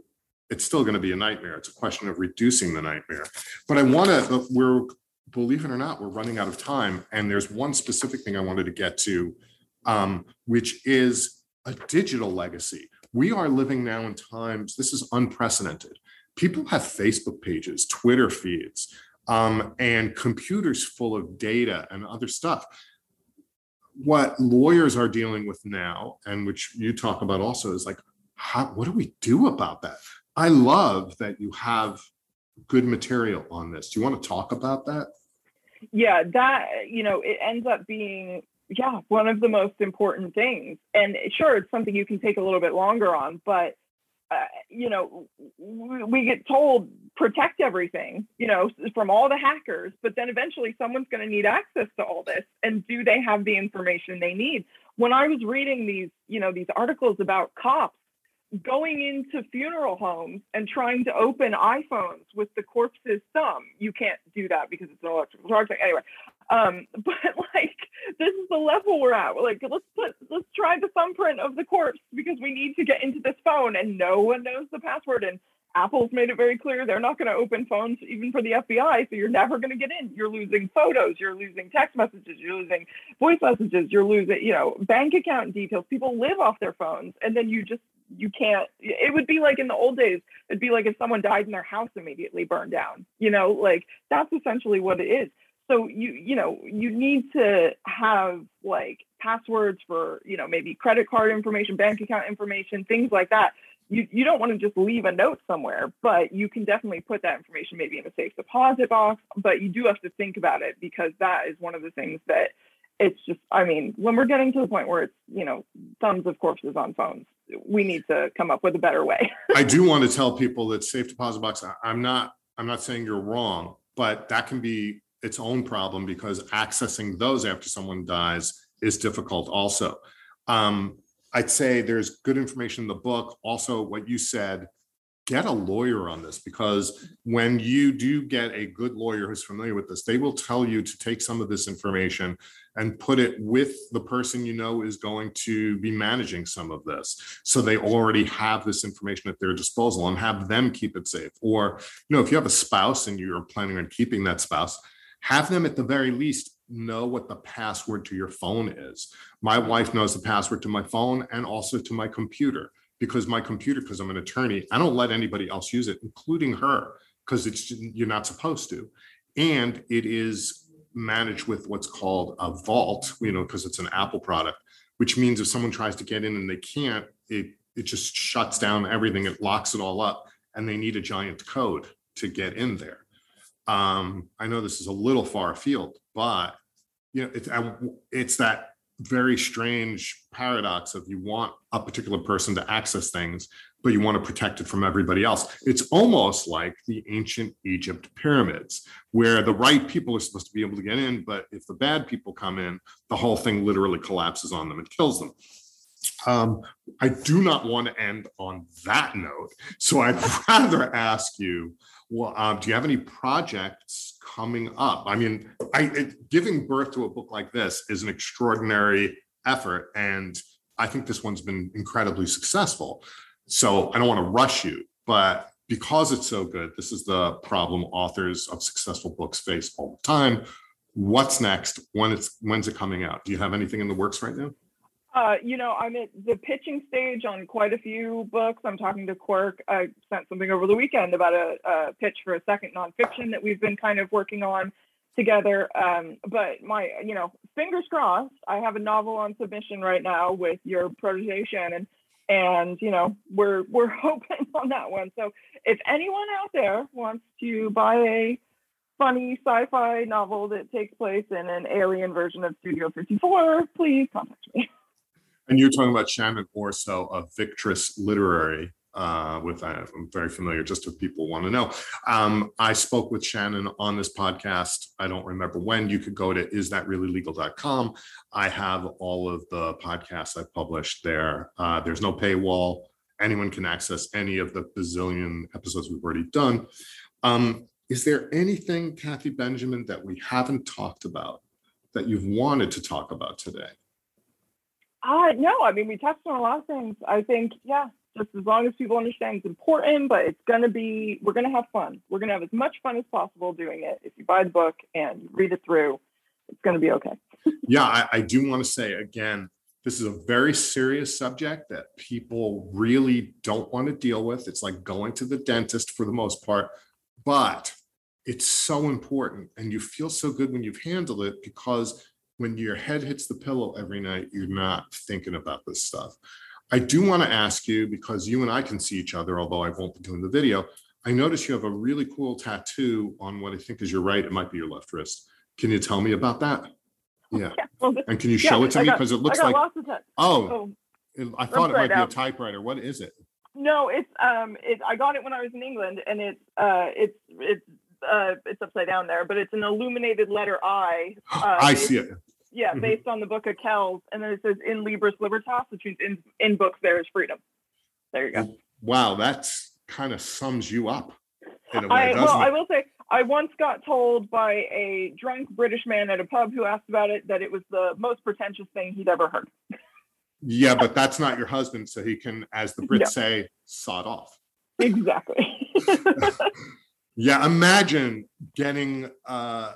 it's still going to be a nightmare. It's a question of reducing the nightmare. But i want to we're believe it or not, we're running out of time. And there's one specific thing I wanted to get to, um, which is a digital legacy. We are living now in times, this is unprecedented. People have Facebook pages, Twitter feeds, um, and computers full of data and other stuff. What lawyers are dealing with now, and which you talk about also, is like, how, what do we do about that? I love that you have good material on this. Do you want to talk about that? Yeah, that, you know, it ends up being, yeah, one of the most important things. And sure, it's something you can take a little bit longer on, but, uh, you know, we, we get told protect everything, you know, from all the hackers, but then eventually someone's going to need access to all this. And do they have the information they need? When I was reading these, you know, these articles about cops going into funeral homes and trying to open iPhones with the corpse's thumb. You can't do that because it's an electrical charge. Anyway, um, (laughs) but like this is the level we're at. like, let's put let's try the thumbprint of the corpse because we need to get into this phone and no one knows the password. And Apple's made it very clear they're not going to open phones even for the FBI, so you're never going to get in. You're losing photos, you're losing text messages, you're losing voice messages, you're losing, you know, bank account details. People live off their phones, and then you just you can't. It would be like in the old days. It'd be like if someone died and their house immediately burned down. You know, like that's essentially what it is. So you you know you need to have like passwords for you know maybe credit card information, bank account information, things like that you, you don't want to just leave a note somewhere, but you can definitely put that information maybe in a safe deposit box. But you do have to think about it because that is one of the things that it's just, I mean, when we're getting to the point where it's, you know, tons of corpses on phones, we need to come up with a better way. (laughs) I do want to tell people that safe deposit box, I'm not, I'm not saying you're wrong, but that can be its own problem because accessing those after someone dies is difficult also. Um, I'd say there's good information in the book. Also, what you said, get a lawyer on this because when you do get a good lawyer who's familiar with this, they will tell you to take some of this information and put it with the person you know is going to be managing some of this. So they already have this information at their disposal and have them keep it safe. Or, you know, if you have a spouse and you're planning on keeping that spouse, have them at the very least know what the password to your phone is. My wife knows the password to my phone and also to my computer because my computer, because I'm an attorney, I don't let anybody else use it, including her, because it's you're not supposed to. And it is managed with what's called a vault, you know, because it's an Apple product, which means if someone tries to get in and they can't, it it just shuts down everything, it locks it all up, and they need a giant code to get in there. Um, I know this is a little far afield, but you know, it's it's that very strange paradox of you want a particular person to access things, but you want to protect it from everybody else. It's almost like the ancient Egypt pyramids, where the right people are supposed to be able to get in, but if the bad people come in, the whole thing literally collapses on them and kills them. Um, I do not want to end on that note. So I'd (laughs) rather ask you well, um, do you have any projects coming up? I mean, I, it, giving birth to a book like this is an extraordinary effort, and I think this one's been incredibly successful. So I don't want to rush you, but because it's so good, this is the problem authors of successful books face all the time. What's next? When it's when's it coming out? Do you have anything in the works right now? Uh, you know, I'm at the pitching stage on quite a few books. I'm talking to Quirk. I sent something over the weekend about a, a pitch for a second nonfiction that we've been kind of working on together. Um, but my, you know, fingers crossed. I have a novel on submission right now with your protege Shannon, and you know, we're we're (laughs) hoping on that one. So if anyone out there wants to buy a funny sci-fi novel that takes place in an alien version of Studio 54, please contact me. (laughs) And you're talking about Shannon Orso of Victress Literary, uh, with uh, I'm very familiar, just if people want to know. Um, I spoke with Shannon on this podcast. I don't remember when. You could go to isthatreallylegal.com. I have all of the podcasts I've published there. Uh, there's no paywall. Anyone can access any of the bazillion episodes we've already done. Um, is there anything, Kathy Benjamin, that we haven't talked about that you've wanted to talk about today? Uh, no, I mean, we touched on a lot of things. I think, yeah, just as long as people understand it's important, but it's going to be, we're going to have fun. We're going to have as much fun as possible doing it. If you buy the book and read it through, it's going to be okay. (laughs) yeah, I, I do want to say again, this is a very serious subject that people really don't want to deal with. It's like going to the dentist for the most part, but it's so important. And you feel so good when you've handled it because when your head hits the pillow every night, you're not thinking about this stuff. I do want to ask you because you and I can see each other, although I won't be doing the video. I notice you have a really cool tattoo on what I think is your right. It might be your left wrist. Can you tell me about that? Yeah. yeah and can you show yeah, it to me? Because it looks like. Oh, oh, I thought it might be a typewriter. What is it? No, it's um, it. I got it when I was in England, and it's uh, it's it's uh, it's upside down there, but it's an illuminated letter I. (gasps) Uh, I see it. Yeah, mm-hmm. based on the book of Kells, and then it says "In Libris Libertas," which means in in books there is freedom. There you go. Wow, that's kind of sums you up. In a way, I, well, it? I will say, I once got told by a drunk British man at a pub who asked about it that it was the most pretentious thing he'd ever heard. yeah, but that's not your husband, so he can, as the Brits no. say, sod off. exactly. (laughs) yeah, imagine getting uh,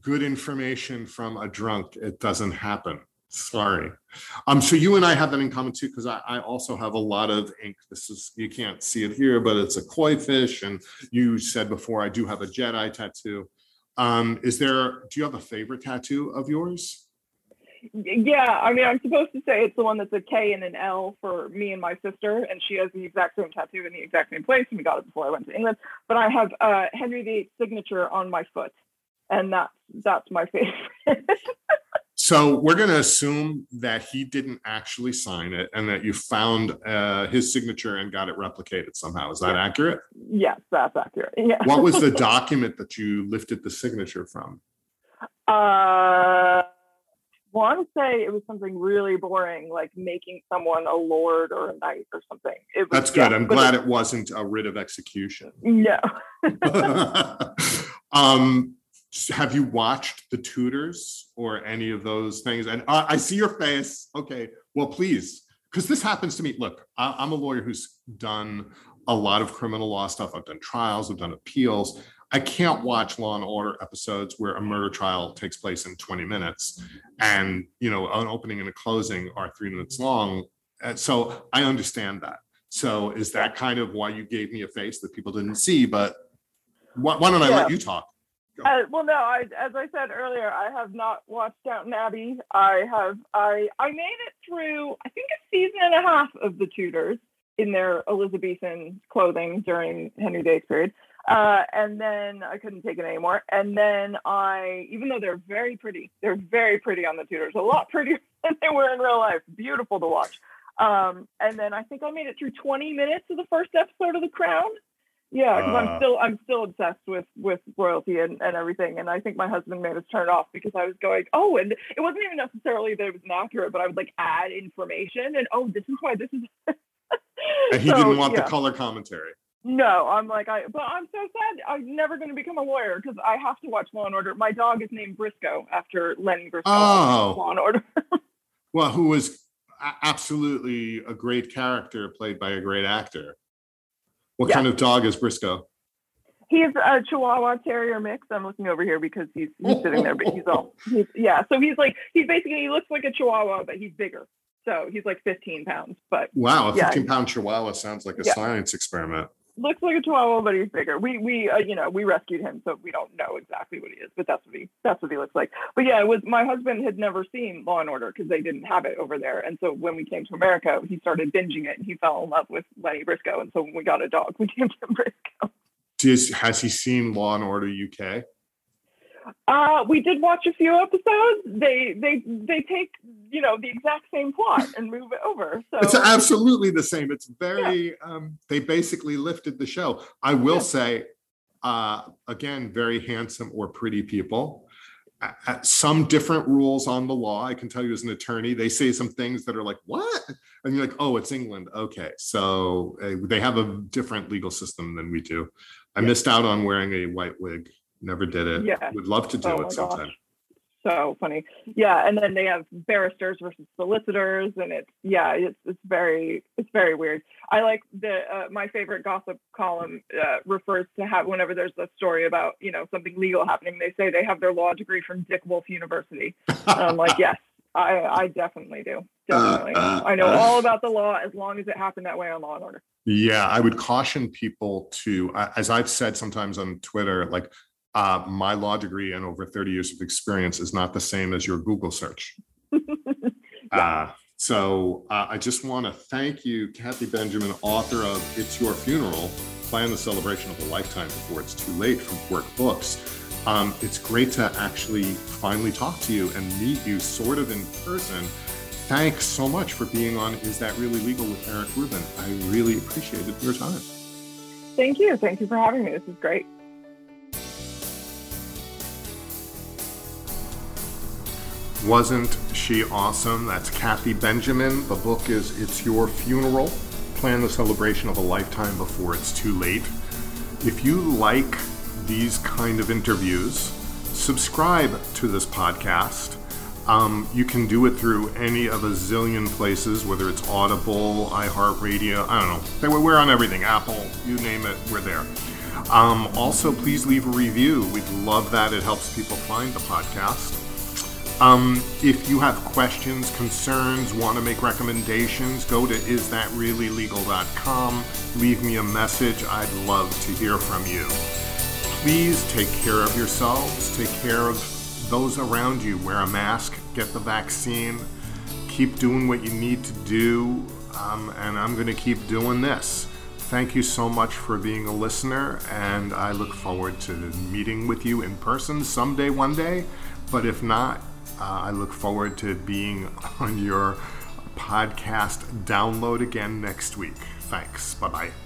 good information from a drunk. It doesn't happen. Sorry. Um, so you and I have that in common too, because I, I, also have a lot of ink. This is you can't see it here, but it's a koi fish. And you said before I do have a Jedi tattoo. Um, is there do you have a favorite tattoo of yours? Yeah, I mean, I'm supposed to say it's the one that's a K and an L for me and my sister, and she has the exact same tattoo in the exact same place, and we got it before I went to England. But I have uh, Henry VIII signature on my foot, and that's that's my favorite. (laughs) so we're going to assume that he didn't actually sign it, and that you found uh, his signature and got it replicated somehow. Is that yeah. accurate? Yes, that's accurate. (laughs) Yeah. what was the document that you lifted the signature from? Uh want to say it was something really boring, like making someone a lord or a knight or something. Was, That's good. Yeah, I'm glad it, it, wasn't a writ of execution. No. (laughs) um, have you watched The Tudors or any of those things? And uh, I see your face. Okay, well, please, because this happens to me. Look, I, I'm a lawyer who's done a lot of criminal law stuff. I've done trials, I've done appeals. I can't watch Law and Order episodes where a murder trial takes place in 20 minutes and, you know, an opening and a closing are three minutes long. And so I understand that. So is that kind of why you gave me a face that people didn't see? But why, why don't I yeah. let you talk? Uh, well, no, I, as I said earlier, I have not watched Downton Abbey. I have, I, I made it through, I think a season and a half of The Tudors in their Elizabethan clothing during Henry VIII's period. Uh, and then I couldn't take it anymore. And then I, even though they're very pretty, they're very pretty on the Tudors, a lot (laughs) prettier than they were in real life. Beautiful to watch. Um, and then I think I made it through 20 minutes of the first episode of The Crown. Yeah, because uh, I'm still I'm still obsessed with with royalty and, and everything. And I think my husband made us turn it off because I was going, oh, and it wasn't even necessarily that it was inaccurate, but I would like add information and oh, this is why this is. (laughs) and he so, didn't want yeah. the color commentary. No, I'm like I, but I'm so sad. I'm never going to become a lawyer because I have to watch Law and Order. My dog is named Briscoe after Lenny Briscoe. Oh, Law and Order. (laughs) well, who was absolutely a great character played by a great actor. What kind of dog is Briscoe? He's a Chihuahua Terrier mix. I'm looking over here because he's, he's sitting there, but he's all he's, yeah. So he's like he's basically he looks like a Chihuahua, but he's bigger. So he's like 15 pounds. But wow, a 15 yeah. pound Chihuahua sounds like a yeah. science experiment looks like a chihuahua, but he's bigger. We we uh, you know we rescued him, so we don't know exactly what he is, but that's what he that's what he looks like. But yeah, it was my husband had never seen Law and Order because they didn't have it over there, and so when we came to America, he started binging it, and he fell in love with Lenny Briscoe, and so when we got a dog, we (laughs) named him Briscoe. Does, has he seen Law and Order UK? Uh, we did watch a few episodes. They they they take you know the exact same plot and move it over. So it's absolutely the same. It's very yeah. um, they basically lifted the show. I will yeah. say, uh, again, very handsome or pretty people. Uh, some different rules on the law. I can tell you as an attorney, they say some things that are like, what? And you're like, oh, it's England. Okay. So uh, they have a different legal system than we do. I yeah. missed out on wearing a white wig Never did it. Yeah. Would love to do oh it sometime. Gosh. So funny. Yeah. And then they have barristers versus solicitors. And it's, yeah, it's, it's very, it's very weird. I like the, uh, my favorite gossip column uh, refers to have, whenever there's a story about, you know, something legal happening, they say they have their law degree from Dick Wolf University. and I'm like, (laughs) yes, I, I definitely do. Definitely. Uh, uh, I know uh. all about the law as long as it happened that way on Law and Order. Yeah, I would caution people to, as I've said sometimes on Twitter, like uh, my law degree and over 30 years of experience is not the same as your Google search. (laughs) uh, so uh, I just want to thank you, Kathy Benjamin, author of It's Your Funeral Plan the Celebration of a Lifetime Before It's Too Late from Quirk Books. Um, it's great to actually finally talk to you and meet you sort of in person. Thanks so much for being on Is That Really Legal with Eric Rubin. I really appreciated your time. Thank you. Thank you for having me. This is great. Wasn't she awesome? That's Kathy Benjamin. The book is It's Your Funeral Plan the Celebration of a Lifetime Before It's Too Late. If you like these kind of interviews, subscribe to this podcast. Um, you can do it through any of a zillion places, whether it's Audible, iHeartRadio, I don't know. We're on everything, Apple, you name it, we're there. Um, also, please leave a review. We'd love that. It helps people find the podcast. Um, if you have questions, concerns, want to make recommendations, go to isthatreallylegal.com. Leave me a message. I'd love to hear from you. Please take care of yourselves. Take care of those around you. Wear a mask. Get the vaccine. Keep doing what you need to do. Um, and I'm going to keep doing this. Thank you so much for being a listener, and I look forward to meeting with you in person someday, one day. But if not, uh, I look forward to being on your podcast download again next week. Thanks. Bye bye.